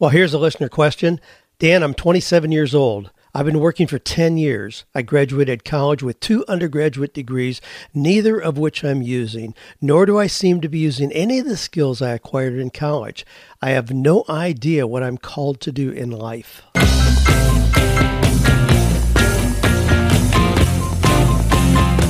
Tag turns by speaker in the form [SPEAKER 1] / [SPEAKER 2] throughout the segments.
[SPEAKER 1] Well, here's a listener question. Dan, I'm 27 years old. I've been working for 10 years. I graduated college with two undergraduate degrees, neither of which I'm using, nor do I seem to be using any of the skills I acquired in college. I have no idea what I'm called to do in life.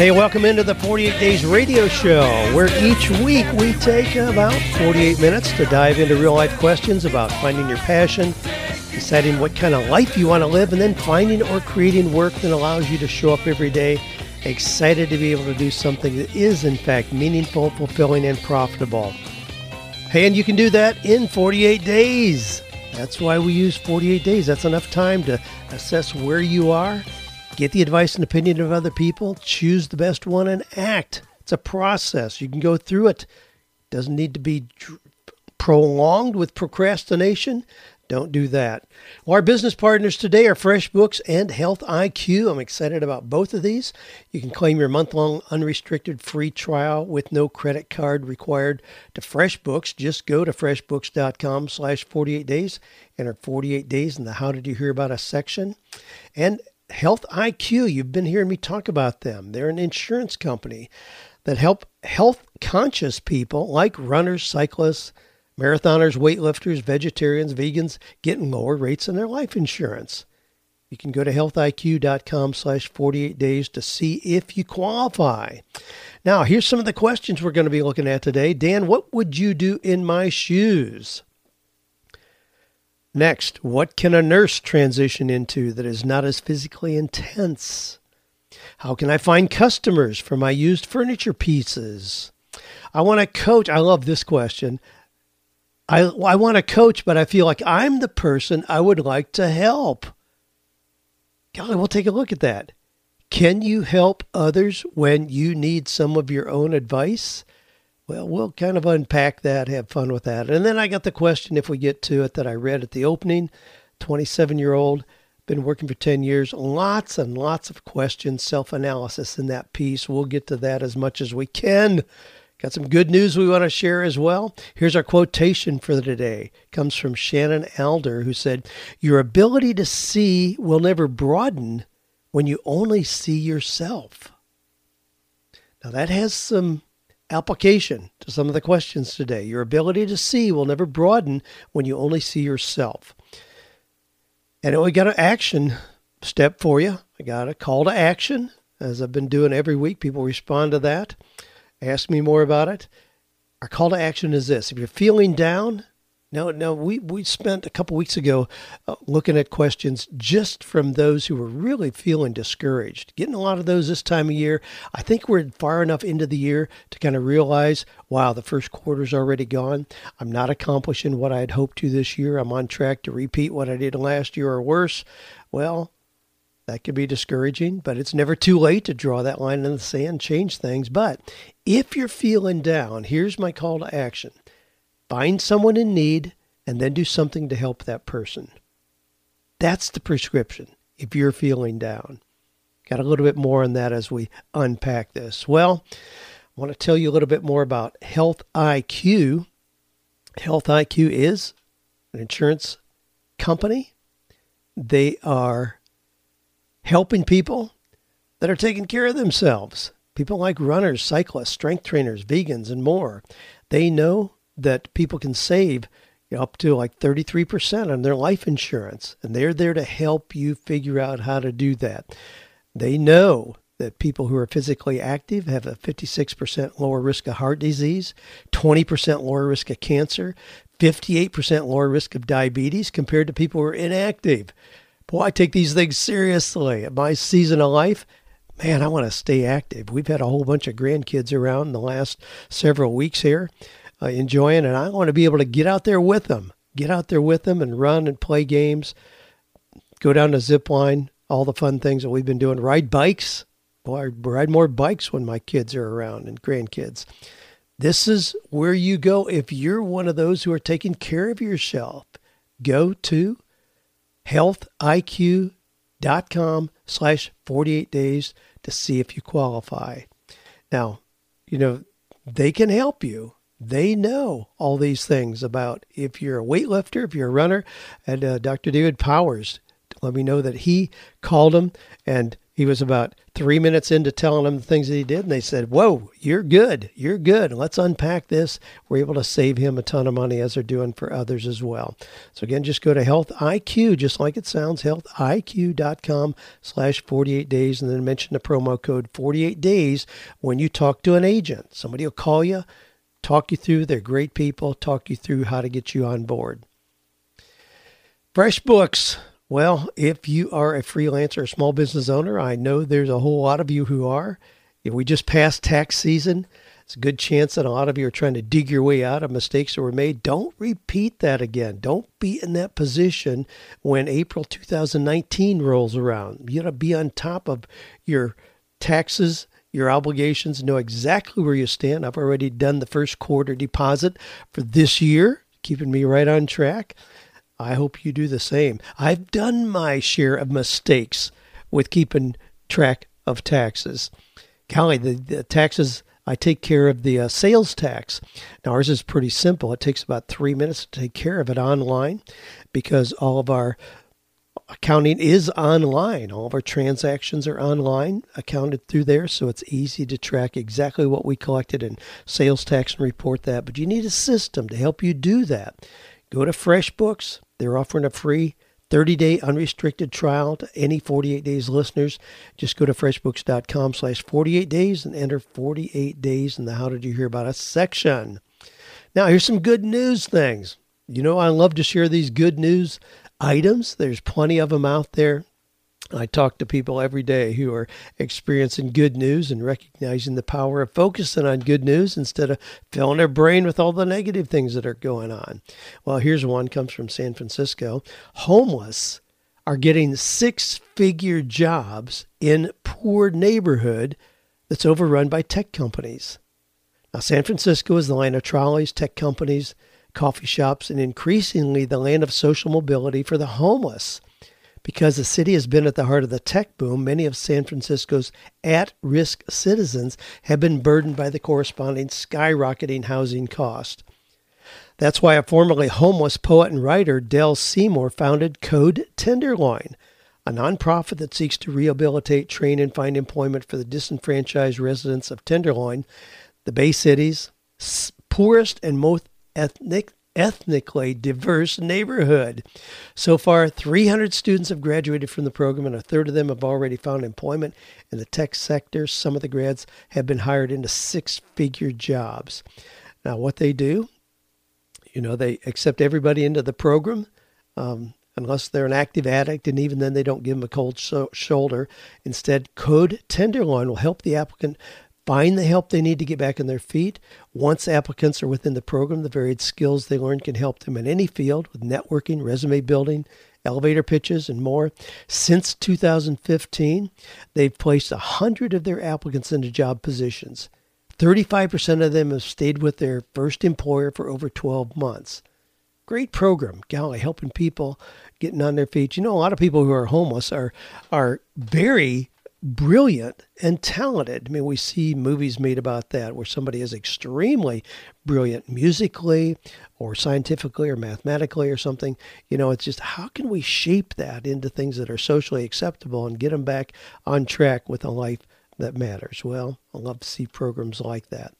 [SPEAKER 1] Hey, welcome into the 48 Days Radio Show, where each week we take about 48 minutes to dive into real life questions about finding your passion deciding what kind of life you want to live, and then finding or creating work that allows you to show up every day excited to be able to do something that is, in fact, meaningful, fulfilling, and profitable. Hey, and you can do that in 48 days. That's why we use 48 days. That's enough time to assess where you are, get the advice and opinion of other people, choose the best one, and act. It's a process. You can go through it. it doesn't need to be prolonged with procrastination. Don't do that. Well, our business partners today are FreshBooks and Health IQ. I'm excited about both of these. You can claim your month long unrestricted free trial with no credit card required to FreshBooks. Just go to freshbooks.com slash 48 days, enter 48 days in the How Did You Hear About Us section. And Health IQ, you've been hearing me talk about them. They're an insurance company that help health conscious people like runners, cyclists, Marathoners, weightlifters, vegetarians, vegans getting lower rates on their life insurance. You can go to healthiq.com slash 48 days to see if you qualify. Now, here's some of the questions we're going to be looking at today. Dan, what would you do in my shoes? Next, what can a nurse transition into that is not as physically intense? How can I find customers for my used furniture pieces? I want to coach. I love this question. I, I want to coach, but I feel like I'm the person I would like to help. Golly, we'll take a look at that. Can you help others when you need some of your own advice? Well, we'll kind of unpack that, have fun with that. And then I got the question, if we get to it, that I read at the opening 27 year old, been working for 10 years, lots and lots of questions, self analysis in that piece. We'll get to that as much as we can. Got some good news we want to share as well. Here's our quotation for the day. It comes from Shannon Alder, who said, Your ability to see will never broaden when you only see yourself. Now, that has some application to some of the questions today. Your ability to see will never broaden when you only see yourself. And we got an action step for you. I got a call to action, as I've been doing every week. People respond to that ask me more about it. Our call to action is this: if you're feeling down, now, now we we spent a couple weeks ago uh, looking at questions just from those who were really feeling discouraged. Getting a lot of those this time of year. I think we're far enough into the year to kind of realize, wow, the first quarter's already gone. I'm not accomplishing what I had hoped to this year. I'm on track to repeat what I did last year or worse. Well, that can be discouraging, but it's never too late to draw that line in the sand, change things. But if you're feeling down, here's my call to action find someone in need and then do something to help that person. That's the prescription if you're feeling down. Got a little bit more on that as we unpack this. Well, I want to tell you a little bit more about Health IQ. Health IQ is an insurance company. They are helping people that are taking care of themselves. People like runners, cyclists, strength trainers, vegans, and more. They know that people can save you know, up to like 33% on their life insurance, and they're there to help you figure out how to do that. They know that people who are physically active have a 56% lower risk of heart disease, 20% lower risk of cancer, 58% lower risk of diabetes compared to people who are inactive boy, I take these things seriously. At my season of life, man, I want to stay active. We've had a whole bunch of grandkids around the last several weeks here, uh, enjoying, and I want to be able to get out there with them, get out there with them and run and play games, go down the zip line, all the fun things that we've been doing, ride bikes. Boy, I ride more bikes when my kids are around and grandkids. This is where you go if you're one of those who are taking care of yourself. Go to healthiq.com slash 48 days to see if you qualify. Now, you know, they can help you. They know all these things about if you're a weightlifter, if you're a runner. And uh, Dr. David Powers let me know that he called him and he was about three minutes into telling them the things that he did, and they said, Whoa, you're good. You're good. Let's unpack this. We're able to save him a ton of money as they're doing for others as well. So again, just go to Health IQ, just like it sounds, healthiq.com slash 48 days, and then mention the promo code 48 days when you talk to an agent. Somebody will call you, talk you through. They're great people, talk you through how to get you on board. FreshBooks well, if you are a freelancer, a small business owner, I know there's a whole lot of you who are. If we just passed tax season, it's a good chance that a lot of you are trying to dig your way out of mistakes that were made. Don't repeat that again. Don't be in that position when April 2019 rolls around. You got to be on top of your taxes, your obligations, know exactly where you stand. I've already done the first quarter deposit for this year, keeping me right on track. I hope you do the same. I've done my share of mistakes with keeping track of taxes. Golly, the, the taxes, I take care of the uh, sales tax. Now, ours is pretty simple. It takes about three minutes to take care of it online because all of our accounting is online. All of our transactions are online, accounted through there, so it's easy to track exactly what we collected in sales tax and report that. But you need a system to help you do that. Go to FreshBooks. They're offering a free 30 day unrestricted trial to any 48 days listeners. Just go to freshbooks.com slash 48 days and enter 48 days in the How Did You Hear About Us section. Now, here's some good news things. You know, I love to share these good news items. There's plenty of them out there. I talk to people every day who are experiencing good news and recognizing the power of focusing on good news instead of filling their brain with all the negative things that are going on. Well, here's one comes from San Francisco. Homeless are getting six-figure jobs in poor neighborhood that's overrun by tech companies. Now, San Francisco is the land of trolleys, tech companies, coffee shops, and increasingly the land of social mobility for the homeless. Because the city has been at the heart of the tech boom, many of San Francisco's at risk citizens have been burdened by the corresponding skyrocketing housing cost. That's why a formerly homeless poet and writer, Del Seymour, founded Code Tenderloin, a nonprofit that seeks to rehabilitate, train, and find employment for the disenfranchised residents of Tenderloin, the Bay City's poorest and most ethnic ethnically diverse neighborhood. So far, 300 students have graduated from the program, and a third of them have already found employment in the tech sector. Some of the grads have been hired into six figure jobs. Now, what they do, you know, they accept everybody into the program. Um, unless they're an active addict, and even then they don't give them a cold so- shoulder. Instead, Code Tenderloin will help the applicant find the help they need to get back on their feet. Once applicants are within the program, the varied skills they learn can help them in any field with networking, resume building, elevator pitches, and more. Since 2015, they've placed 100 of their applicants into job positions. 35% of them have stayed with their first employer for over 12 months. Great program, golly, helping people getting on their feet. You know, a lot of people who are homeless are are very brilliant and talented. I mean, we see movies made about that where somebody is extremely brilliant musically or scientifically or mathematically or something. You know, it's just how can we shape that into things that are socially acceptable and get them back on track with a life that matters? Well, I love to see programs like that.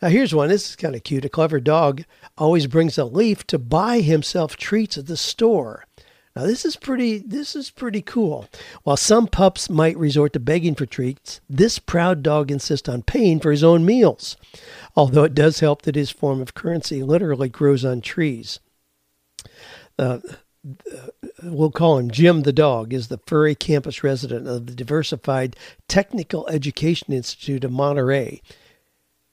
[SPEAKER 1] Now, here's one. This is kind of cute. A clever dog always brings a leaf to buy himself treats at the store. Now this is pretty this is pretty cool. While some pups might resort to begging for treats, this proud dog insists on paying for his own meals. Although it does help that his form of currency literally grows on trees. Uh, we'll call him Jim the dog, is the furry campus resident of the Diversified Technical Education Institute of Monterey.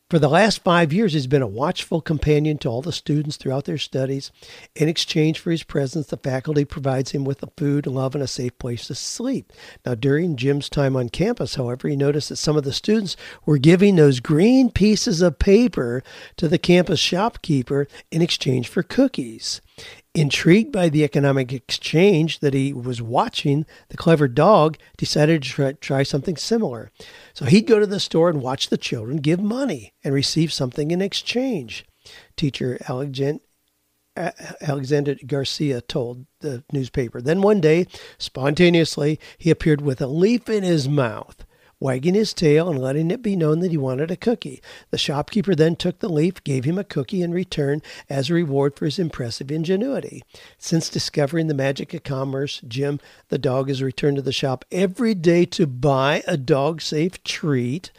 [SPEAKER 1] For the last five years, he's been a watchful companion to all the students throughout their studies. In exchange for his presence, the faculty provides him with food, love, and a safe place to sleep. Now, during Jim's time on campus, however, he noticed that some of the students were giving those green pieces of paper to the campus shopkeeper in exchange for cookies. Intrigued by the economic exchange that he was watching, the clever dog decided to try, try, something similar. So he'd go to the store and watch the children give money and receive something in exchange. Teacher Alexander, Alexander Garcia told the newspaper. Then one day, spontaneously, he appeared with a leaf in his mouth wagging his tail and letting it be known that he wanted a cookie. The shopkeeper then took the leaf, gave him a cookie in return as a reward for his impressive ingenuity. Since discovering the magic of commerce, Jim, the dog, has returned to the shop every day to buy a dog safe treat,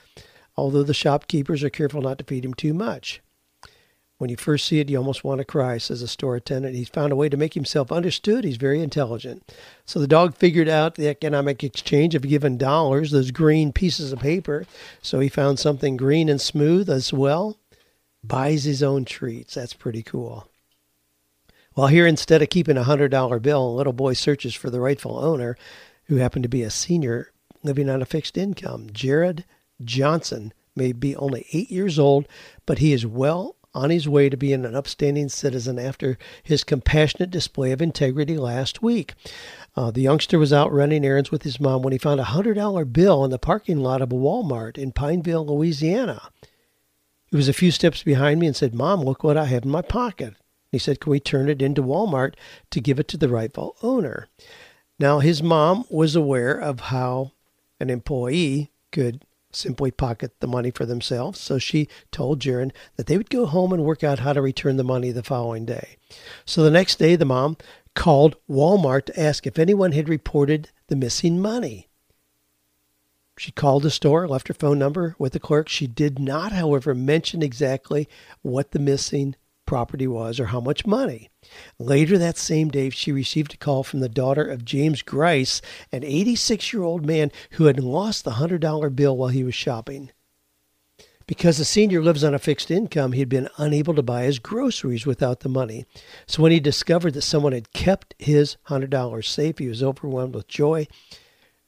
[SPEAKER 1] although the shopkeepers are careful not to feed him too much. When you first see it, you almost want to cry, says a store attendant. He's found a way to make himself understood. He's very intelligent. So the dog figured out the economic exchange of giving dollars, those green pieces of paper. So he found something green and smooth as well. Buys his own treats. That's pretty cool. Well, here, instead of keeping a $100 bill, a little boy searches for the rightful owner, who happened to be a senior living on a fixed income. Jared Johnson may be only eight years old, but he is well on his way to being an upstanding citizen after his compassionate display of integrity last week. Uh, the youngster was out running errands with his mom when he found a $100 bill in the parking lot of a Walmart in Pineville, Louisiana. He was a few steps behind me and said, Mom, look what I have in my pocket. He said, Can we turn it into Walmart to give it to the rightful owner? Now, his mom was aware of how an employee could simply pocket the money for themselves. So she told Jaron that they would go home and work out how to return the money the following day. So the next day, the mom called Walmart to ask if anyone had reported the missing money. She called the store, left her phone number with the clerk. She did not, however, mention exactly what the missing property was or how much money. Later that same day, she received a call from the daughter of James Grice, an 86 year old man who had lost the $100 bill while he was shopping. Because the senior lives on a fixed income, he had been unable to buy his groceries without the money. So when he discovered that someone had kept his $100 safe, he was overwhelmed with joy.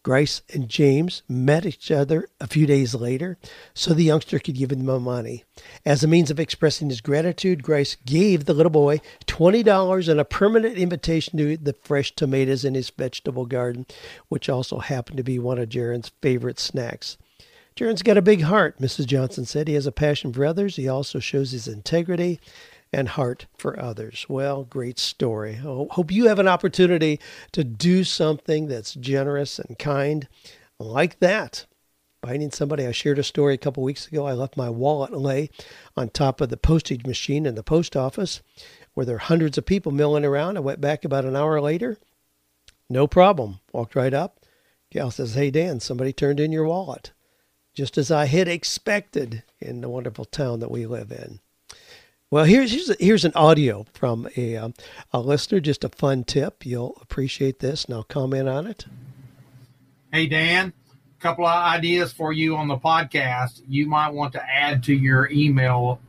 [SPEAKER 1] Grice and James met each other a few days later so the youngster could give him money. As a means of expressing his gratitude, Grice gave the little boy $20 and a permanent invitation to the fresh tomatoes in his vegetable garden, which also happened to be one of Jaron's favorite snacks. Jaron's got a big heart, Mrs. Johnson said. He has a passion for others. He also shows his integrity and heart for others. Well, great story. I hope you have an opportunity to do something that's generous and kind like that. Finding somebody, I shared a story a couple weeks ago. I left my wallet lay on top of the postage machine in the post office where there are hundreds of people milling around. I went back about an hour later. No problem. Walked right up. Gal says, Hey, Dan, somebody turned in your wallet. Just as I had expected in the wonderful town that we live in. Well, here's here's, here's an audio from a um, a listener. Just a fun tip. You'll appreciate this, I'll comment on it.
[SPEAKER 2] Hey Dan, a couple of ideas for you on the podcast. You might want to add to your email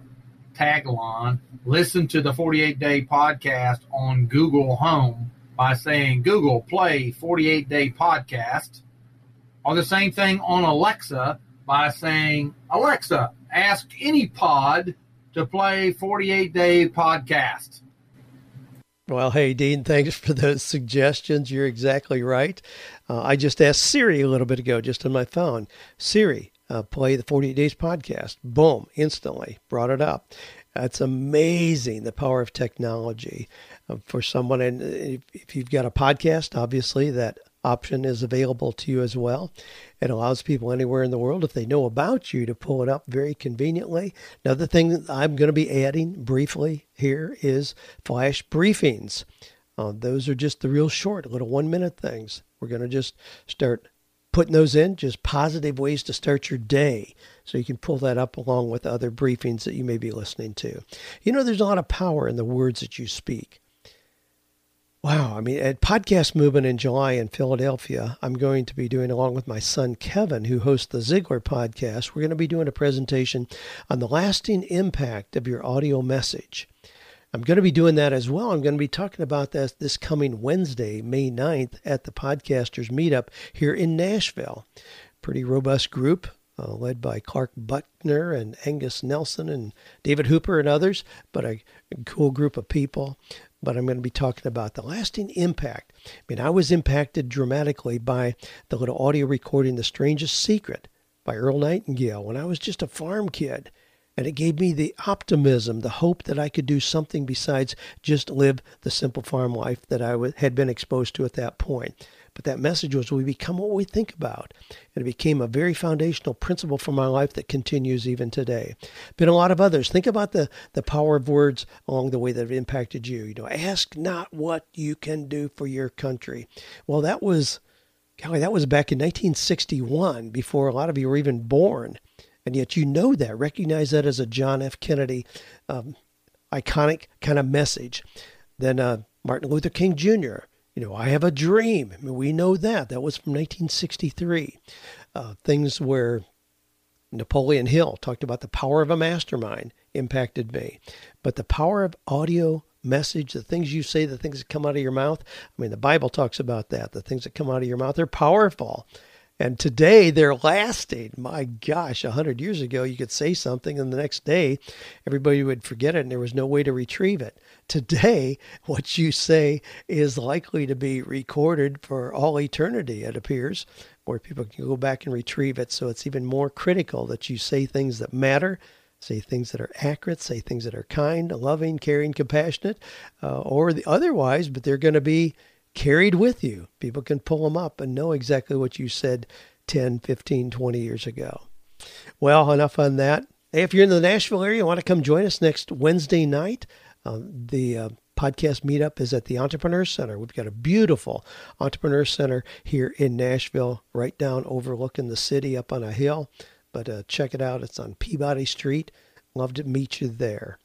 [SPEAKER 2] tagline. Listen to the 48 Day Podcast on Google Home by saying Google Play 48 Day Podcast, or the same thing on Alexa by saying Alexa, ask AnyPod to play 48 Day Podcast.
[SPEAKER 1] Well, hey, Dean, thanks for those suggestions. You're exactly right. Uh, I just asked Siri a little bit ago, just on my phone. Siri, uh, play the 48 Days podcast. Boom, instantly brought it up. That's amazing the power of technology uh, for someone. And if, if you've got a podcast, obviously that option is available to you as well. It allows people anywhere in the world, if they know about you, to pull it up very conveniently. Another thing that I'm going to be adding briefly here is flash briefings. Uh, those are just the real short, little one minute things. We're going to just start putting those in, just positive ways to start your day. So you can pull that up along with other briefings that you may be listening to. You know, there's a lot of power in the words that you speak. Wow. I mean, at Podcast Movement in July in Philadelphia, I'm going to be doing, along with my son Kevin, who hosts the Ziglar podcast, we're going to be doing a presentation on the lasting impact of your audio message. I'm going to be doing that as well. I'm going to be talking about that this coming Wednesday, May 9th, at the Podcasters Meetup here in Nashville. Pretty robust group. Uh, led by Clark Buckner and Angus Nelson and David Hooper and others, but a, a cool group of people but I'm going to be talking about the lasting impact. I mean, I was impacted dramatically by the little audio recording, The Strangest Secret by Earl Nightingale, when I was just a farm kid. And it gave me the optimism, the hope that I could do something besides just live the simple farm life that I had been exposed to at that point. But that message was we become what we think about. And it became a very foundational principle for my life that continues even today. Been a lot of others. Think about the, the power of words along the way that have impacted you. You know, ask not what you can do for your country. Well, that was, golly, that was back in 1961 before a lot of you were even born. And yet you know that, recognize that as a John F. Kennedy um, iconic kind of message. Then uh, Martin Luther King Jr., you know, I have a dream. I mean, we know that. That was from 1963. Uh, things where Napoleon Hill talked about the power of a mastermind impacted me. But the power of audio message, the things you say, the things that come out of your mouth, I mean, the Bible talks about that. The things that come out of your mouth, they're powerful. And today they're lasting. My gosh, a hundred years ago, you could say something, and the next day, everybody would forget it, and there was no way to retrieve it. Today, what you say is likely to be recorded for all eternity, it appears, where people can go back and retrieve it. So it's even more critical that you say things that matter, say things that are accurate, say things that are kind, loving, caring, compassionate, uh, or the otherwise, but they're going to be carried with you. People can pull them up and know exactly what you said 10, 15, 20 years ago. Well, enough on that. Hey, if you're in the Nashville area, want to come join us next Wednesday night. Um, the uh, podcast meetup is at the Entrepreneur Center. We've got a beautiful Entrepreneur Center here in Nashville, right down overlooking the city up on a hill. But uh, check it out. It's on Peabody Street. Love to meet you there.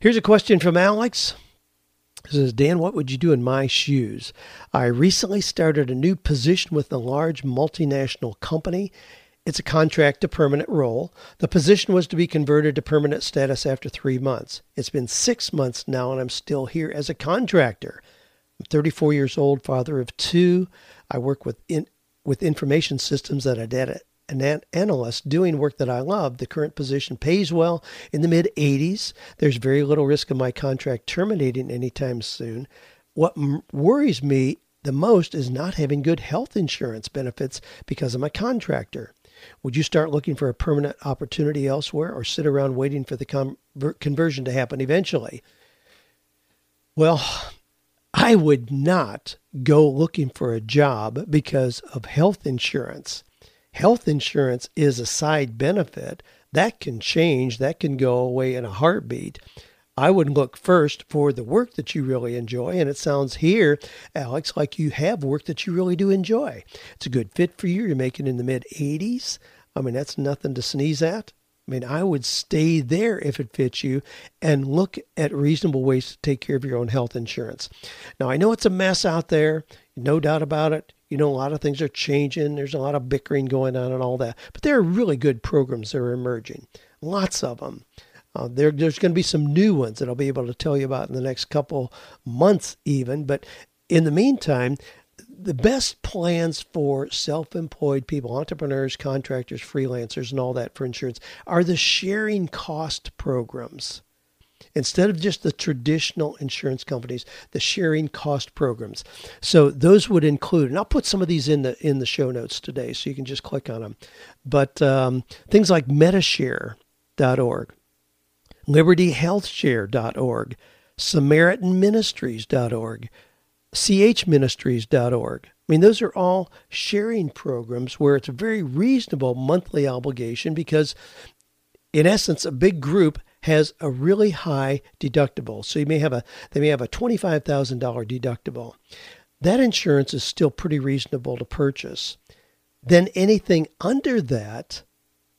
[SPEAKER 1] Here's a question from Alex. Says, Dan, what would you do in my shoes? I recently started a new position with a large multinational company. It's a contract to permanent role. The position was to be converted to permanent status after three months. It's been six months now, and I'm still here as a contractor. I'm 34 years old, father of two. I work with in, with information systems at a data an analyst doing work that I love. The current position pays well in the mid 80s. There's very little risk of my contract terminating anytime soon. What m- worries me the most is not having good health insurance benefits because I'm a contractor. Would you start looking for a permanent opportunity elsewhere or sit around waiting for the conversion to happen eventually? Well, I would not go looking for a job because of health insurance health insurance is a side benefit. That can change, that can go away in a heartbeat. I would look first for the work that you really enjoy. And it sounds here, Alex, like you have work that you really do enjoy. It's a good fit for you. You're making in the mid 80s. I mean, that's nothing to sneeze at. I mean, I would stay there if it fits you and look at reasonable ways to take care of your own health insurance. Now, I know it's a mess out there, no doubt about it. You know, a lot of things are changing. There's a lot of bickering going on and all that. But there are really good programs that are emerging. Lots of them. Uh, there, there's going to be some new ones that I'll be able to tell you about in the next couple months, even. But in the meantime, the best plans for self employed people, entrepreneurs, contractors, freelancers, and all that for insurance are the sharing cost programs instead of just the traditional insurance companies, the sharing cost programs. So those would include, and I'll put some of these in the in the show notes today, so you can just click on them. But um, things like Medishare.org, LibertyHealthShare.org, SamaritanMinistries.org, CHMinistries.org. I mean, those are all sharing programs where it's a very reasonable monthly obligation because, in essence, a big group has a really high deductible. So you may have a they may have a $25,000 deductible. That insurance is still pretty reasonable to purchase. Then anything under that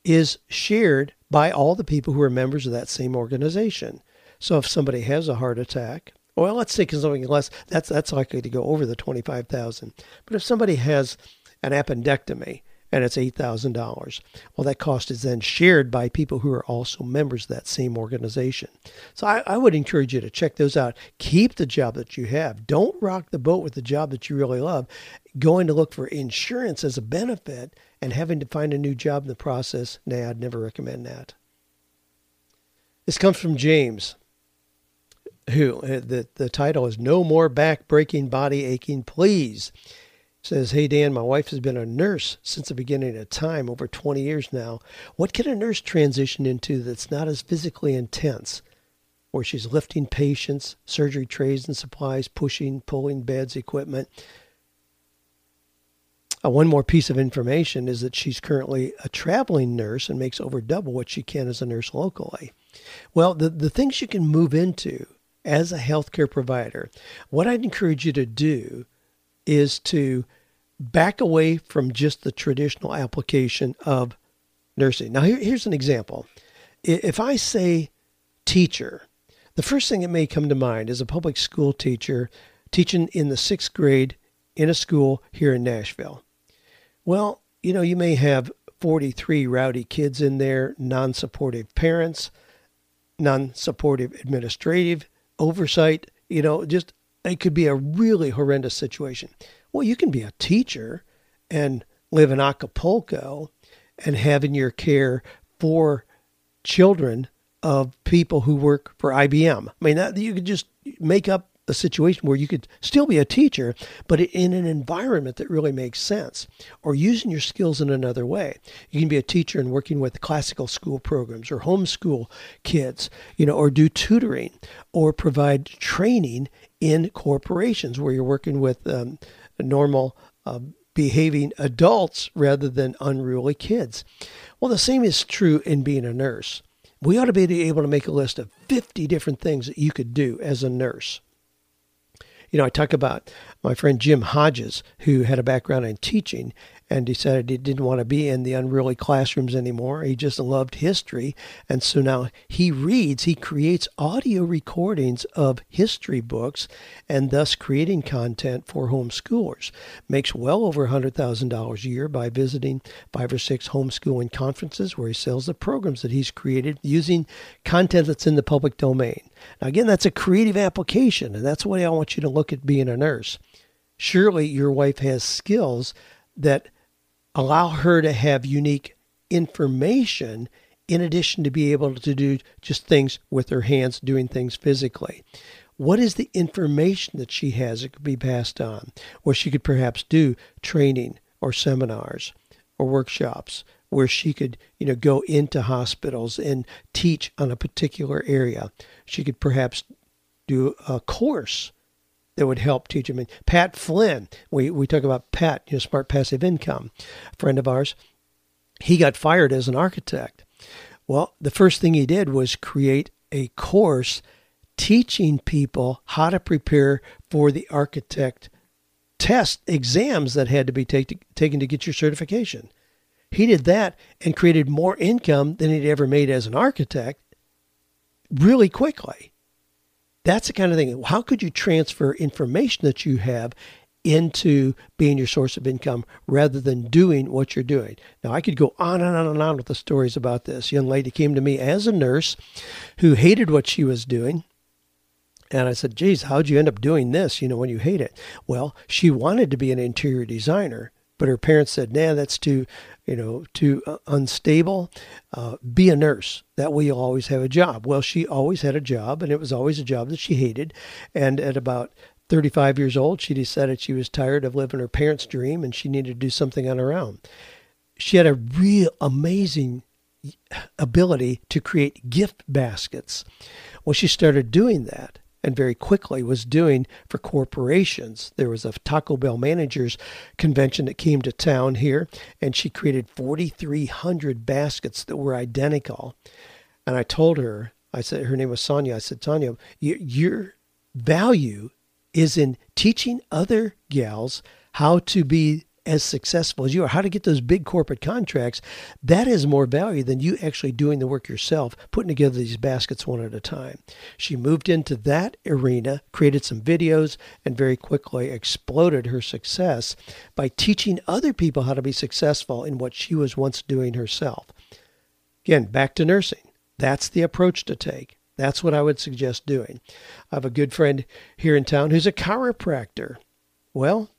[SPEAKER 1] is shared by all the people who are members of that same organization. So if somebody has a heart attack Well, let's say something less. That's that's likely to go over the twenty five thousand. But if somebody has an appendectomy and it's eight thousand dollars, well, that cost is then shared by people who are also members of that same organization. So I, I would encourage you to check those out. Keep the job that you have. Don't rock the boat with the job that you really love. Going to look for insurance as a benefit and having to find a new job in the process, nah, I'd never recommend that. This comes from James who uh, the the title is "No More Back Breaking, Body Aching, Please." says, "Hey Dan, my wife has been a nurse since the beginning of time, over 20 years now. What can a nurse transition into that's not as physically intense?" Where she's lifting patients, surgery trays and supplies, pushing, pulling beds, equipment. Uh, one more piece of information is that she's currently a traveling nurse and makes over double what she can as a nurse locally. Well, the, the things you can move into as a healthcare provider, what I'd encourage you to do is to back away from just the traditional application of nursing. Now, here, here's an example. If I say teacher, the first thing that may come to mind is a public school teacher teaching in the sixth grade in a school here in Nashville. Well, you know, you may have 43 rowdy kids in there, non supportive parents, non supportive administrative oversight, you know, just it could be a really horrendous situation. Well, you can be a teacher and live in Acapulco and have in your care four children of people who work for IBM. I mean, that you could just make up a situation where you could still be a teacher, but in an environment that really makes sense, or using your skills in another way. You can be a teacher and working with classical school programs, or homeschool kids, you know, or do tutoring, or provide training in corporations where you're working with um, normal. Uh, behaving adults rather than unruly kids. Well, the same is true in being a nurse. We ought to be able to make a list of 50 different things that you could do as a nurse. You know, I talk about my friend Jim Hodges, who had a background in teaching, and decided he didn't want to be in the unruly classrooms anymore. He just loved history. And so now he reads, he creates audio recordings of history books and thus creating content for homeschoolers. Makes well over $100,000 a year by visiting five or six homeschooling conferences where he sells the programs that he's created using content that's in the public domain. Now, again, that's a creative application, and that's what I want you to look at being a nurse. Surely your wife has skills that allow her to have unique information in addition to be able to do just things with her hands, doing things physically. What is the information that she has that could be passed on? Or she could perhaps do training or seminars or workshops where she could, you know, go into hospitals and teach on a particular area. She could perhaps do a course that would help teach them. Pat Flynn, we, we talk about Pat, you know, smart passive income, friend of ours. He got fired as an architect. Well, the first thing he did was create a course teaching people how to prepare for the architect test exams that had to be take, taken to get your certification. He did that and created more income than he'd ever made as an architect really quickly. That's the kind of thing. How could you transfer information that you have into being your source of income rather than doing what you're doing. Now, I could go on and on and on with the stories about this. young lady came to me as a nurse who hated what she was doing. And I said, geez, how'd you end up doing this, you know, when you hate it? Well, she wanted to be an interior designer, but her parents said, nah, that's too, you know, too uh, unstable. Uh, be a nurse. That way you'll always have a job. Well, she always had a job, and it was always a job that she hated. And at about 35 years old, she decided she was tired of living her parents' dream and she needed to do something on her own. She had a real amazing ability to create gift baskets. Well, she started doing that and very quickly was doing for corporations. There was a Taco Bell managers convention that came to town here, and she created 4,300 baskets that were identical. And I told her, I said, her name was Sonia. I said, Sonia, your value is in teaching other gals how to be as successful as you are, how to get those big corporate contracts, that has more value than you actually doing the work yourself, putting together these baskets one at a time. She moved into that arena, created some videos, and very quickly exploded her success by teaching other people how to be successful in what she was once doing herself. Again, back to nursing. That's the approach to take. That's what I would suggest doing. I have a good friend here in town who's a chiropractor. Well,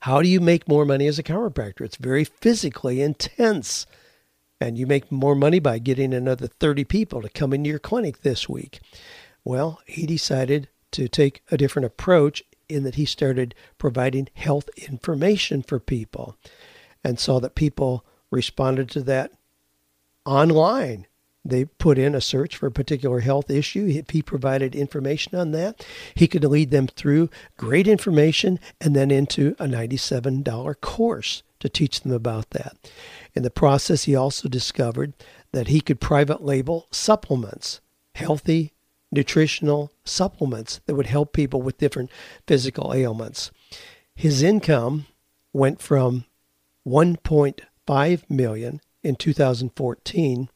[SPEAKER 1] how do you make more money as a chiropractor? It's very physically intense. And you make more money by getting another 30 people to come into your clinic this week. Well, he decided to take a different approach in that he started providing health information for people and saw that people responded to that online they put in a search for a particular health issue. If He provided information on that. He could lead them through great information and then into a $97 course to teach them about that. In the process, he also discovered that he could private label supplements, healthy nutritional supplements that would help people with different physical ailments. His income went from 1.5 million in 2014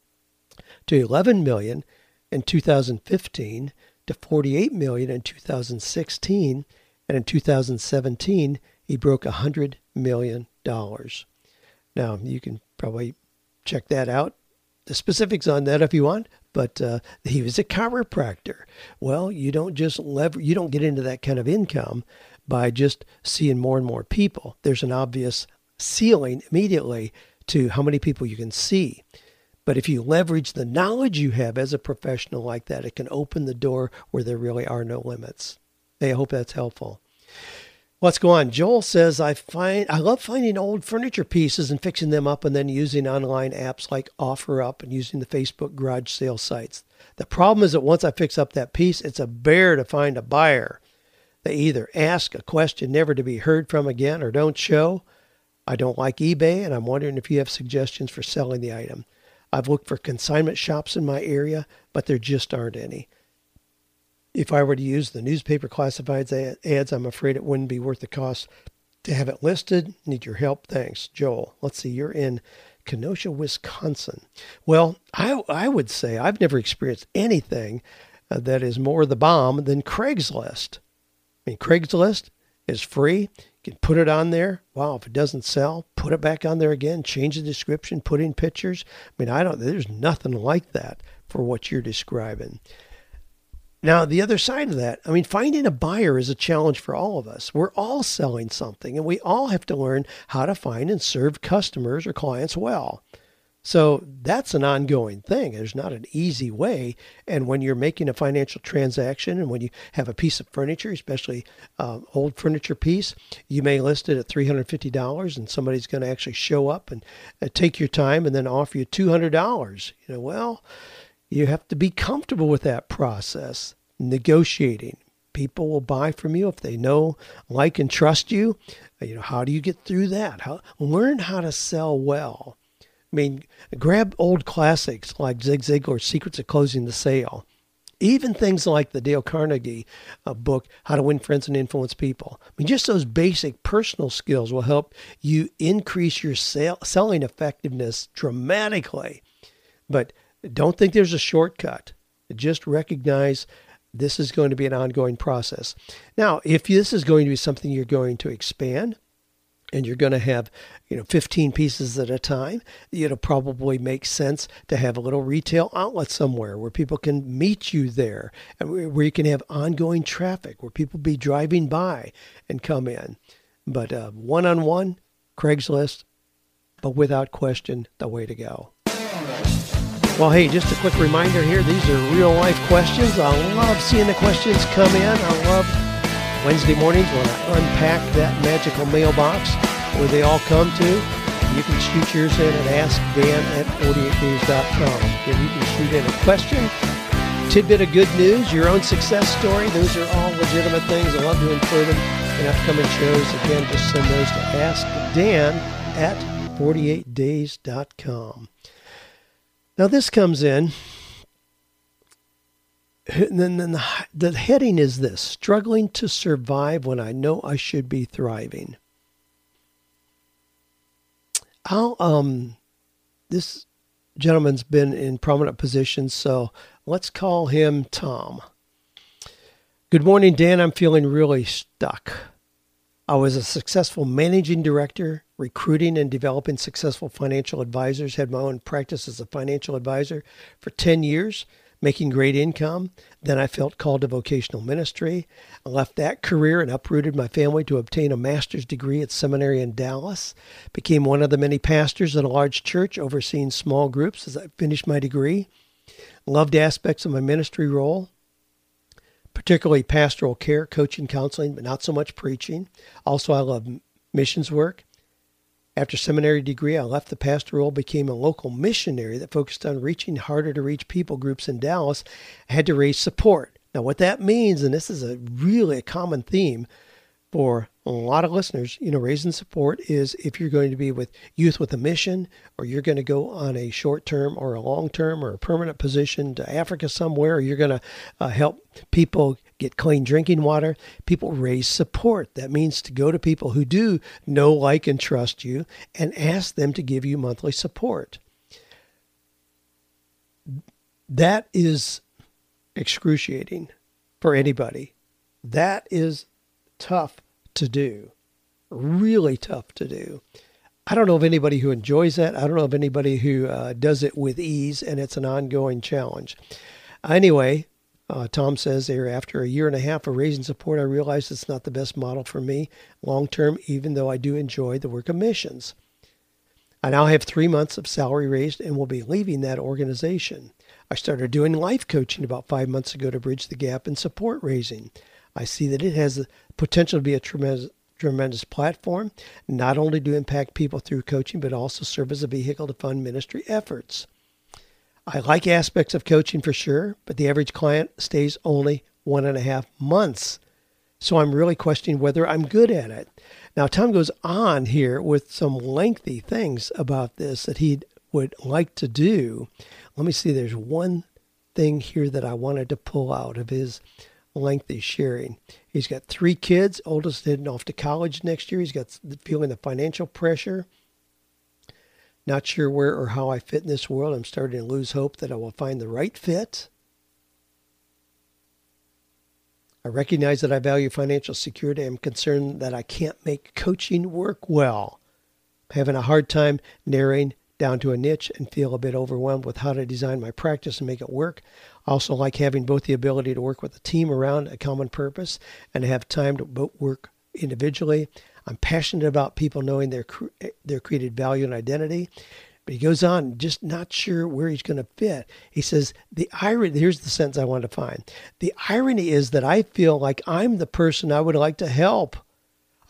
[SPEAKER 1] to 11 million in 2015 to 48 million in 2016 and in 2017 he broke 100 million dollars. Now you can probably check that out the specifics on that if you want but uh, he was a chiropractor. Well you don't just lever you don't get into that kind of income by just seeing more and more people. There's an obvious ceiling immediately to how many people you can see but if you leverage the knowledge you have as a professional like that, it can open the door where there really are no limits. Hey, I hope that's helpful. Let's go on. Joel says I find I love finding old furniture pieces and fixing them up and then using online apps like OfferUp and using the Facebook garage sale sites. The problem is that once I fix up that piece, it's a bear to find a buyer. They either ask a question never to be heard from again or don't show. I don't like eBay and I'm wondering if you have suggestions for selling the item. I've looked for consignment shops in my area, but there just aren't any. If I were to use the newspaper classifieds ads, I'm afraid it wouldn't be worth the cost to have it listed. Need your help. Thanks, Joel. Let's see, you're in Kenosha, Wisconsin. Well, I, I would say I've never experienced anything uh, that is more the bomb than Craigslist. I mean, Craigslist is free. Can put it on there. Wow, if it doesn't sell, put it back on there again, change the description, put in pictures. I mean, I don't, there's nothing like that for what you're describing. Now, the other side of that, I mean, finding a buyer is a challenge for all of us. We're all selling something, and we all have to learn how to find and serve customers or clients well. So that's an ongoing thing. There's not an easy way. And when you're making a financial transaction and when you have a piece of furniture, especially uh, old furniture piece, you may list it at $350 and somebody's going to actually show up and uh, take your time and then offer you $200. You know, well, you have to be comfortable with that process, negotiating. People will buy from you if they know, like, and trust you. You know, how do you get through that? How learn how to sell well I mean, grab old classics like Zig Ziglar's Secrets of Closing the Sale. Even things like the Dale Carnegie uh, book, How to Win Friends and Influence People. I mean, just those basic personal skills will help you increase your sale, selling effectiveness dramatically. But don't think there's a shortcut. Just recognize this is going to be an ongoing process. Now, if this is going to be something you're going to expand, and you're going to have you know 15 pieces at a time it'll probably make sense to have a little retail outlet somewhere where people can meet you there and where you can have ongoing traffic where people be driving by and come in but uh, one-on-one craigslist but without question the way to go well, hey, just a quick reminder here. These are real life questions. I love seeing the questions come in. I love Wednesday mornings when I unpack that magical mailbox where they all come to. You can shoot yours in at askdan at 48days.com. Again, you can shoot in a question, tidbit of good news, your own success story. Those are all legitimate things. I love to include them in upcoming shows. Again, just send those to askdan at 48days.com. Now, this comes in and then, then the, the heading is this struggling to survive when I know I should be thriving. I'll um, this gentleman's been in prominent positions, so let's call him Tom. Good morning, Dan. I'm feeling really stuck. I was a successful managing director, recruiting and developing successful financial advisors, had my own practice as a financial advisor for 10 years, making great income. Then I felt called to vocational ministry. I left that career and uprooted my family to obtain a master's degree at seminary in Dallas. Became one of the many pastors in a large church, overseeing small groups as I finished my degree. Loved aspects of my ministry role particularly pastoral care, coaching, counseling, but not so much preaching. Also, I love missions work. After seminary degree, I left the pastoral, became a local missionary that focused on reaching harder to reach people groups in Dallas. I had to raise support. Now, what that means, and this is a really a common theme for a lot of listeners, you know, raising support is if you're going to be with youth with a mission, or you're going to go on a short term or a long term or a permanent position to Africa somewhere, or you're going to uh, help people get clean drinking water, people raise support. That means to go to people who do know, like, and trust you and ask them to give you monthly support. That is excruciating for anybody. That is tough to do. Really tough to do. I don't know of anybody who enjoys that. I don't know of anybody who uh, does it with ease, and it's an ongoing challenge. Anyway, uh, Tom says there, after a year and a half of raising support, I realized it's not the best model for me long term, even though I do enjoy the work of missions. I now have three months of salary raised and will be leaving that organization. I started doing life coaching about five months ago to bridge the gap in support raising. I see that it has the potential to be a tremendous tremendous platform, not only to impact people through coaching, but also serve as a vehicle to fund ministry efforts. I like aspects of coaching for sure, but the average client stays only one and a half months. So I'm really questioning whether I'm good at it. Now, Tom goes on here with some lengthy things about this that he would like to do. Let me see, there's one thing here that I wanted to pull out of his lengthy sharing. He's got three kids, oldest heading off to college next year. He's got feeling the financial pressure. Not sure where or how I fit in this world. I'm starting to lose hope that I will find the right fit. I recognize that I value financial security. I'm concerned that I can't make coaching work well. I'm having a hard time narrowing down to a niche and feel a bit overwhelmed with how to design my practice and make it work. I also like having both the ability to work with a team around a common purpose and have time to work individually. I'm passionate about people knowing their their created value and identity. But he goes on, just not sure where he's going to fit. He says, The irony, here's the sentence I want to find. The irony is that I feel like I'm the person I would like to help.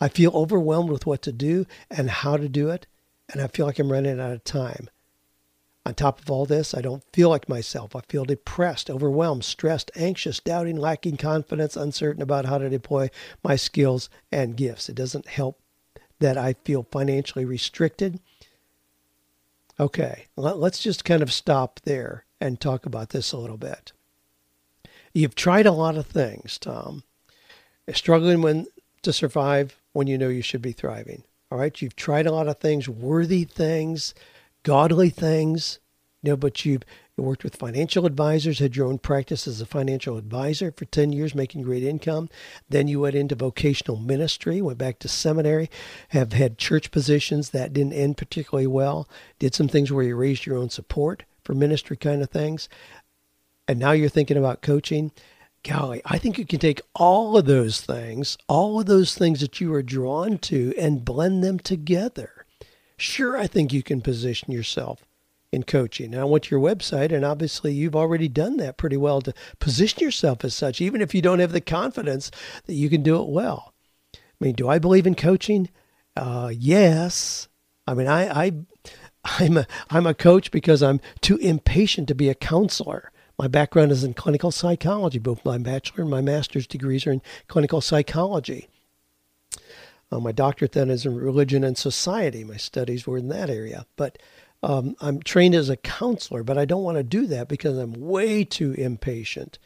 [SPEAKER 1] I feel overwhelmed with what to do and how to do it, and I feel like I'm running out of time. On top of all this, I don't feel like myself. I feel depressed, overwhelmed, stressed, anxious, doubting, lacking confidence, uncertain about how to deploy my skills and gifts. It doesn't help that I feel financially restricted. Okay, let's just kind of stop there and talk about this a little bit. You've tried a lot of things, Tom. Struggling when to survive when you know you should be thriving. All right, you've tried a lot of things, worthy things, godly things, you know, but you've worked with financial advisors, had your own practice as a financial advisor for 10 years, making great income. Then you went into vocational ministry, went back to seminary, have had church positions that didn't end particularly well, did some things where you raised your own support for ministry kind of things. And now you're thinking about coaching. Golly, I think you can take all of those things, all of those things that you are drawn to, and blend them together Sure, I think you can position yourself in coaching. And I went to your website, and obviously you've already done that pretty well to position yourself as such, even if you don't have the confidence that you can do it well. I mean, do I believe in coaching? Uh, yes. I mean, I, I, I'm a, I'm a coach because I'm too impatient to be a counselor. My background is in clinical psychology. Both my bachelor and my master's degrees are in clinical psychology. Uh, my doctorate then is in religion and society. My studies were in that area. But um, I'm trained as a counselor, but I don't want to do that because I'm way too impatient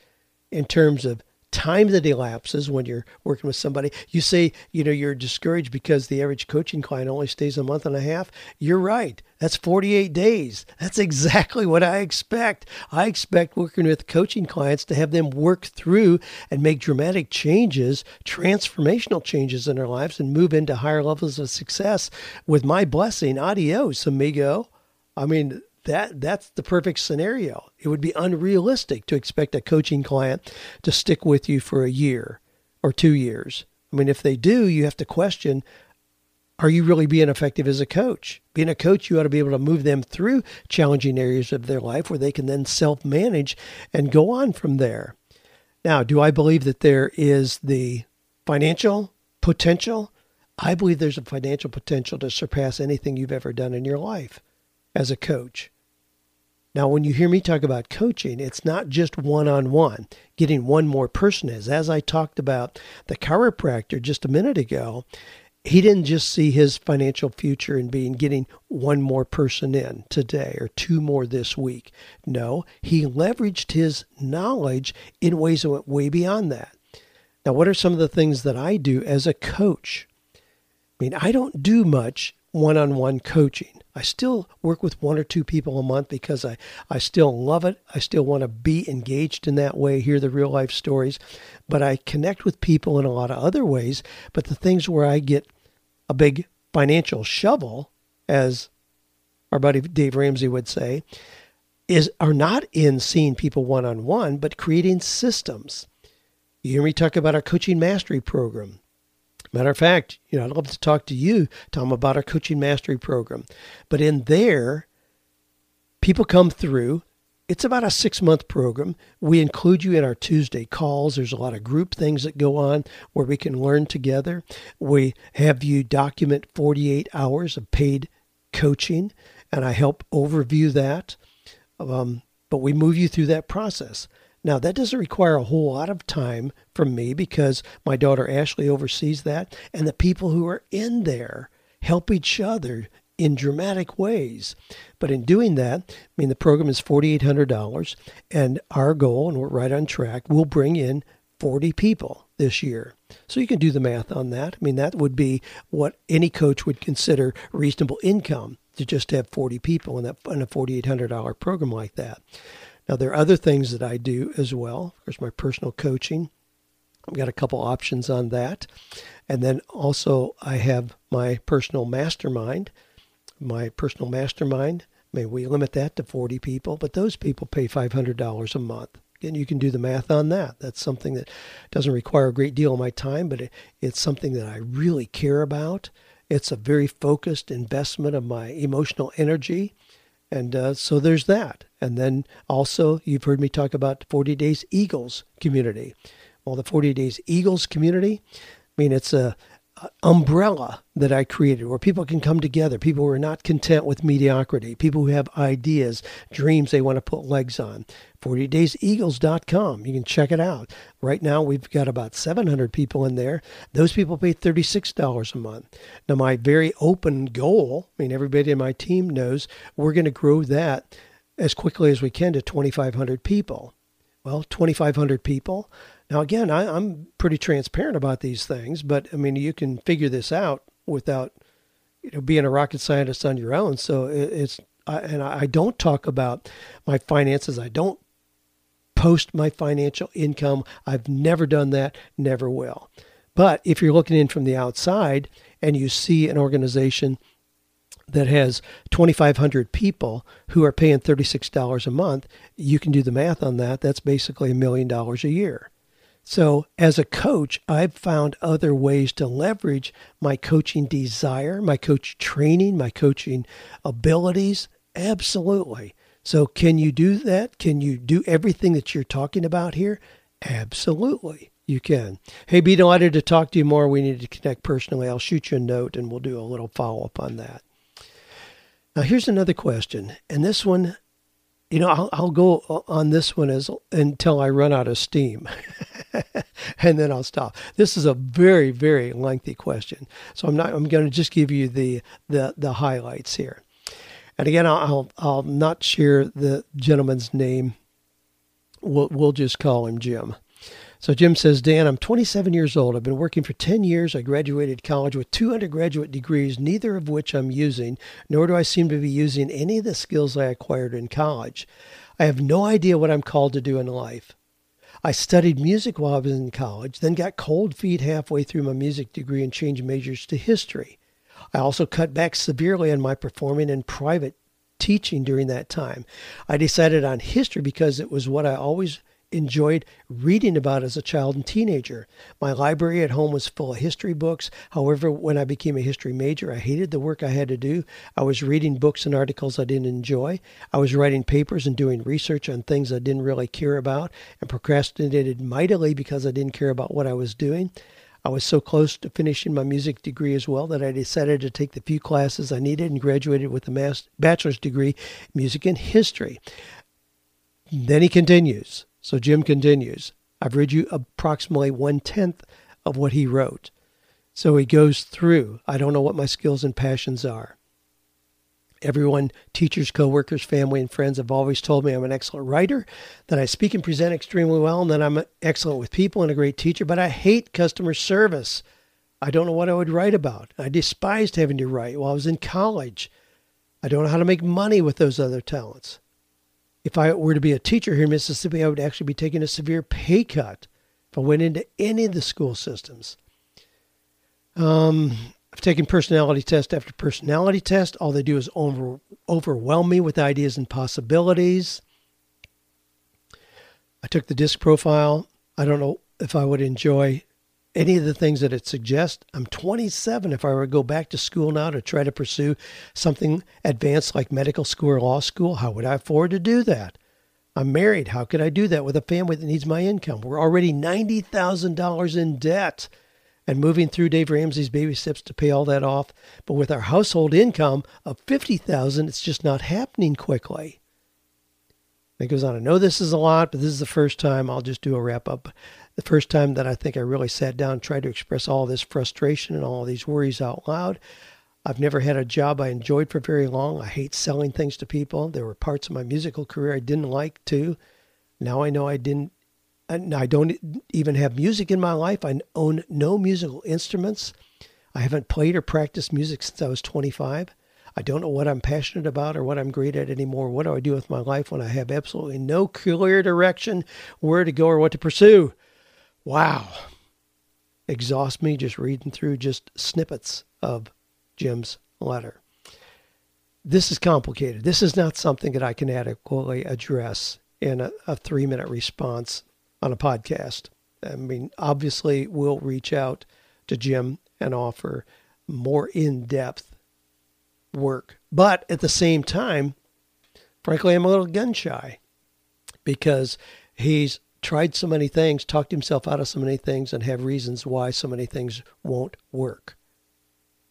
[SPEAKER 1] in terms of time that elapses when you're working with somebody. You say, you know, you're discouraged because the average coaching client only stays a month and a half. You're right. That's 48 days. That's exactly what I expect. I expect working with coaching clients to have them work through and make dramatic changes, transformational changes in their lives, and move into higher levels of success with my blessing. Adios, amigo. I mean, that that's the perfect scenario. It would be unrealistic to expect a coaching client to stick with you for a year or 2 years. I mean, if they do, you have to question are you really being effective as a coach? Being a coach, you ought to be able to move them through challenging areas of their life where they can then self manage and go on from there. Now, do I believe that there is the financial potential? I believe there's a financial potential to surpass anything you've ever done in your life as a coach. Now, when you hear me talk about coaching, it's not just one on one, getting one more person is. As I talked about the chiropractor just a minute ago, he didn't just see his financial future in being getting one more person in today or two more this week. No, he leveraged his knowledge in ways that went way beyond that. Now, what are some of the things that I do as a coach? I mean, I don't do much one on one coaching. I still work with one or two people a month because I, I still love it. I still want to be engaged in that way, hear the real life stories. But I connect with people in a lot of other ways. But the things where I get a big financial shovel, as our buddy Dave Ramsey would say, is are not in seeing people one on one, but creating systems. You hear me talk about our coaching mastery program. Matter of fact, you know, I'd love to talk to you, Tom, about our coaching mastery program. But in there, people come through. It's about a six month program. We include you in our Tuesday calls. There's a lot of group things that go on where we can learn together. We have you document 48 hours of paid coaching, and I help overview that. Um, but we move you through that process. Now, that doesn't require a whole lot of time from me because my daughter Ashley oversees that, and the people who are in there help each other in dramatic ways. But in doing that, I mean, the program is $4,800, and our goal, and we're right on track, we'll bring in 40 people this year. So you can do the math on that. I mean, that would be what any coach would consider reasonable income to just have 40 people in, that, in a $4,800 program like that. Now, there are other things that I do as well. There's my personal coaching. I've got a couple options on that. And then also, I have my personal mastermind. My personal mastermind, may we limit that to 40 people, but those people pay $500 a month. And you can do the math on that. That's something that doesn't require a great deal of my time, but it, it's something that I really care about. It's a very focused investment of my emotional energy. And uh, so there's that. And then also, you've heard me talk about 48 Days Eagles community. Well, the 48 Days Eagles community, I mean, it's a, umbrella that I created where people can come together, people who are not content with mediocrity, people who have ideas, dreams they want to put legs on. 48dayseagles.com. You can check it out. Right now, we've got about 700 people in there. Those people pay $36 a month. Now, my very open goal, I mean, everybody in my team knows we're going to grow that as quickly as we can to 2,500 people. Well, 2,500 people. Now, again, I, am pretty transparent about these things, but I mean, you can figure this out without you know being a rocket scientist on your own. So it, it's I, and I don't talk about my finances. I don't post my financial income. I've never done that, never will. But if you're looking in from the outside and you see an organization that has 2,500 people who are paying $36 a month, you can do the math on that. That's basically a million dollars a year. So, as a coach, I've found other ways to leverage my coaching desire, my coach training, my coaching abilities. Absolutely. So, can you do that? Can you do everything that you're talking about here? Absolutely, you can. Hey, be delighted to talk to you more. We need to connect personally. I'll shoot you a note and we'll do a little follow up on that. Now, here's another question, and this one, you know, I'll, I'll go on this one as until I run out of steam, and then I'll stop. This is a very, very lengthy question, so I'm not. I'm going to just give you the the the highlights here. And again, I'll I'll not share the gentleman's name. We'll we'll just call him Jim. So Jim says, Dan, I'm 27 years old. I've been working for 10 years. I graduated college with two undergraduate degrees, neither of which I'm using, nor do I seem to be using any of the skills I acquired in college. I have no idea what I'm called to do in life. I studied music while I was in college, then got cold feet halfway through my music degree and changed majors to history. I also cut back severely on my performing and private teaching during that time. I decided on history because it was what I always enjoyed reading about as a child and teenager. My library at home was full of history books. However, when I became a history major, I hated the work I had to do. I was reading books and articles I didn't enjoy. I was writing papers and doing research on things I didn't really care about and procrastinated mightily because I didn't care about what I was doing. I was so close to finishing my music degree as well that I decided to take the few classes I needed and graduated with a master's, bachelor's degree, music and history. Then he continues. So Jim continues. I've read you approximately one tenth of what he wrote. So he goes through. I don't know what my skills and passions are. Everyone, teachers, coworkers, family, and friends have always told me I'm an excellent writer, that I speak and present extremely well, and that I'm excellent with people and a great teacher, but I hate customer service. I don't know what I would write about. I despised having to write while I was in college. I don't know how to make money with those other talents. If I were to be a teacher here in Mississippi, I would actually be taking a severe pay cut if I went into any of the school systems. Um, I've taken personality test after personality test. All they do is over, overwhelm me with ideas and possibilities. I took the DISC profile. I don't know if I would enjoy any of the things that it suggests. I'm 27. If I were to go back to school now to try to pursue something advanced like medical school or law school, how would I afford to do that? I'm married. How could I do that with a family that needs my income? We're already $90,000 in debt and moving through Dave Ramsey's baby steps to pay all that off. But with our household income of 50,000, it's just not happening quickly. It goes on. I know this is a lot, but this is the first time I'll just do a wrap up. The first time that I think I really sat down tried to express all this frustration and all these worries out loud. I've never had a job I enjoyed for very long. I hate selling things to people. There were parts of my musical career I didn't like too. Now I know I didn't uh, and I don't even have music in my life. I own no musical instruments. I haven't played or practiced music since I was 25. I don't know what I'm passionate about or what I'm great at anymore. What do I do with my life when I have absolutely no clear direction where to go or what to pursue? Wow. Exhaust me just reading through just snippets of Jim's letter. This is complicated. This is not something that I can adequately address in a, a three minute response on a podcast. I mean, obviously, we'll reach out to Jim and offer more in depth work. But at the same time, frankly, I'm a little gun shy because he's tried so many things, talked himself out of so many things, and have reasons why so many things won't work.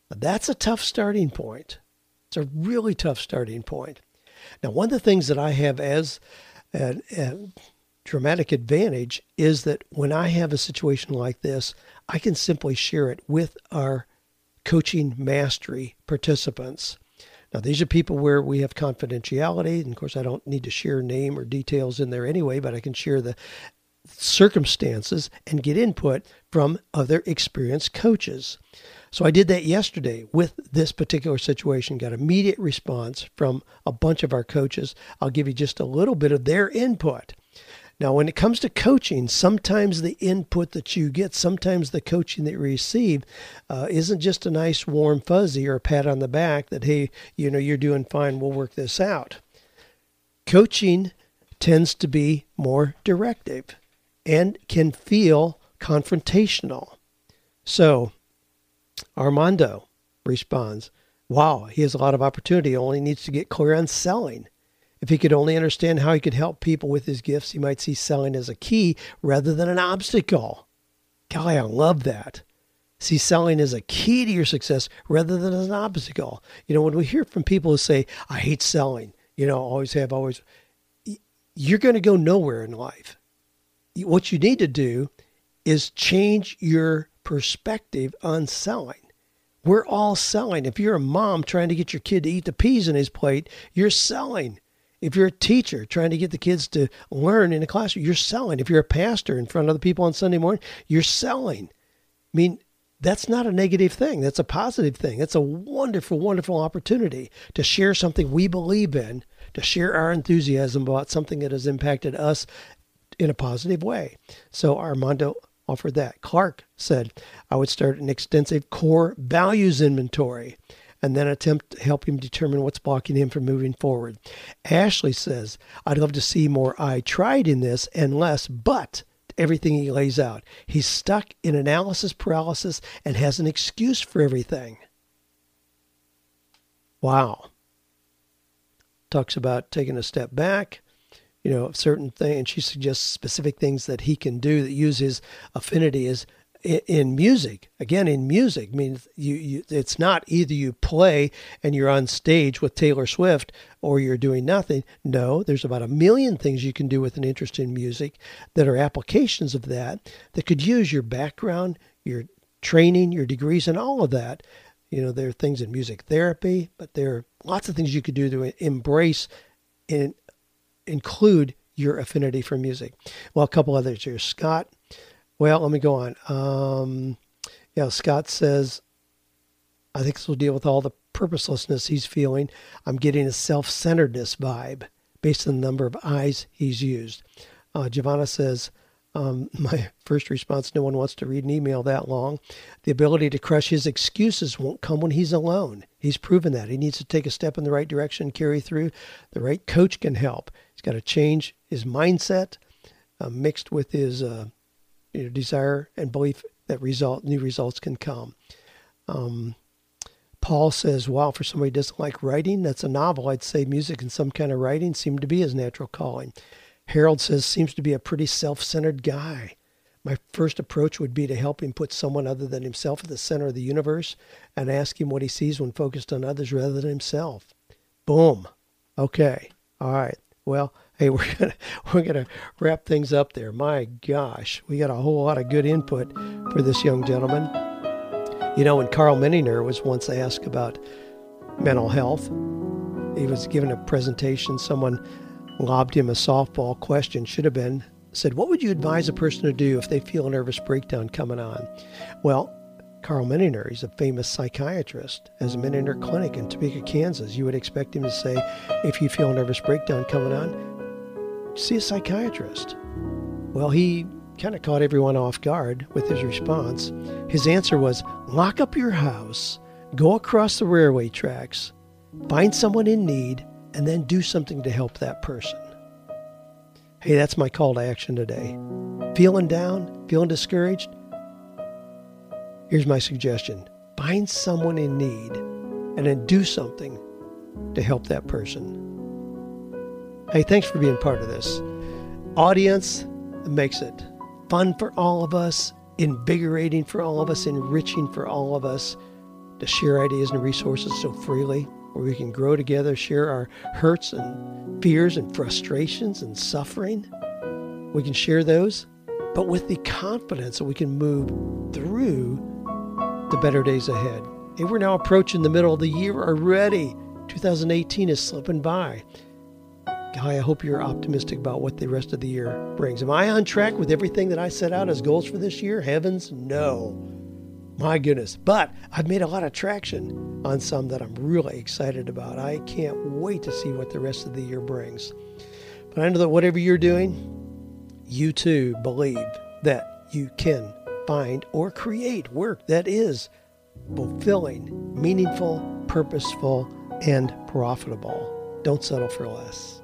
[SPEAKER 1] That's a tough starting point. It's a really tough starting point. Now, one of the things that I have as a, a dramatic advantage is that when I have a situation like this, I can simply share it with our coaching mastery participants. Now, these are people where we have confidentiality. And of course, I don't need to share name or details in there anyway, but I can share the circumstances and get input from other experienced coaches. So I did that yesterday with this particular situation, got immediate response from a bunch of our coaches. I'll give you just a little bit of their input. Now, when it comes to coaching, sometimes the input that you get, sometimes the coaching that you receive, uh, isn't just a nice warm fuzzy or a pat on the back that, hey, you know, you're doing fine, we'll work this out. Coaching tends to be more directive and can feel confrontational. So, Armando responds, Wow, he has a lot of opportunity, only needs to get clear on selling. If he could only understand how he could help people with his gifts, he might see selling as a key rather than an obstacle. Golly, I love that. See selling as a key to your success rather than as an obstacle. You know, when we hear from people who say, I hate selling, you know, always have, always, you're going to go nowhere in life. What you need to do is change your perspective on selling. We're all selling. If you're a mom trying to get your kid to eat the peas in his plate, you're selling. If you're a teacher trying to get the kids to learn in a classroom, you're selling. If you're a pastor in front of the people on Sunday morning, you're selling. I mean, that's not a negative thing. That's a positive thing. That's a wonderful, wonderful opportunity to share something we believe in, to share our enthusiasm about something that has impacted us in a positive way. So Armando offered that. Clark said, I would start an extensive core values inventory and then attempt to help him determine what's blocking him from moving forward. Ashley says, I'd love to see more I tried in this and less, but everything he lays out. He's stuck in analysis paralysis and has an excuse for everything. Wow. Talks about taking a step back, you know, certain thing, and she suggests specific things that he can do that use his affinity as in music. Again in music means you, you it's not either you play and you're on stage with taylor swift or you're doing nothing. No there's about a million things you can do with an interest in music that are applications of that that could use your background your training your degrees and all of that. You know there are things in music therapy but there are lots of things you could do to embrace and include your affinity for music. Well a couple others here. Scott well, let me go on. Um, yeah, Scott says, I think this will deal with all the purposelessness he's feeling. I'm getting a self centeredness vibe based on the number of eyes he's used. Uh, Giovanna says, um, my first response no one wants to read an email that long. The ability to crush his excuses won't come when he's alone. He's proven that. He needs to take a step in the right direction, carry through. The right coach can help. He's got to change his mindset uh, mixed with his uh, you know, desire and belief that result new results can come. Um, Paul says, "Wow, for somebody who doesn't like writing, that's a novel. I'd say music and some kind of writing seem to be his natural calling." Harold says, "Seems to be a pretty self-centered guy." My first approach would be to help him put someone other than himself at the center of the universe and ask him what he sees when focused on others rather than himself. Boom. Okay. All right. Well, hey, we're gonna we're gonna wrap things up there. My gosh, we got a whole lot of good input for this young gentleman. You know, when Karl Menninger was once asked about mental health, he was given a presentation. Someone lobbed him a softball question. Should have been said, "What would you advise a person to do if they feel a nervous breakdown coming on?" Well, Karl Menninger, he's a famous psychiatrist, has a Menninger Clinic in Topeka, Kansas. You would expect him to say, if you feel a nervous breakdown coming on, see a psychiatrist. Well, he kind of caught everyone off guard with his response. His answer was, lock up your house, go across the railway tracks, find someone in need, and then do something to help that person. Hey, that's my call to action today. Feeling down, feeling discouraged? Here's my suggestion find someone in need and then do something to help that person. Hey, thanks for being part of this. Audience makes it fun for all of us, invigorating for all of us, enriching for all of us to share ideas and resources so freely, where we can grow together, share our hurts and fears and frustrations and suffering. We can share those, but with the confidence that we can move through the better days ahead. Hey, we're now approaching the middle of the year already. 2018 is slipping by. I hope you're optimistic about what the rest of the year brings. Am I on track with everything that I set out as goals for this year? Heavens, no. My goodness. But I've made a lot of traction on some that I'm really excited about. I can't wait to see what the rest of the year brings. But I know that whatever you're doing, you too believe that you can find or create work that is fulfilling, meaningful, purposeful, and profitable. Don't settle for less.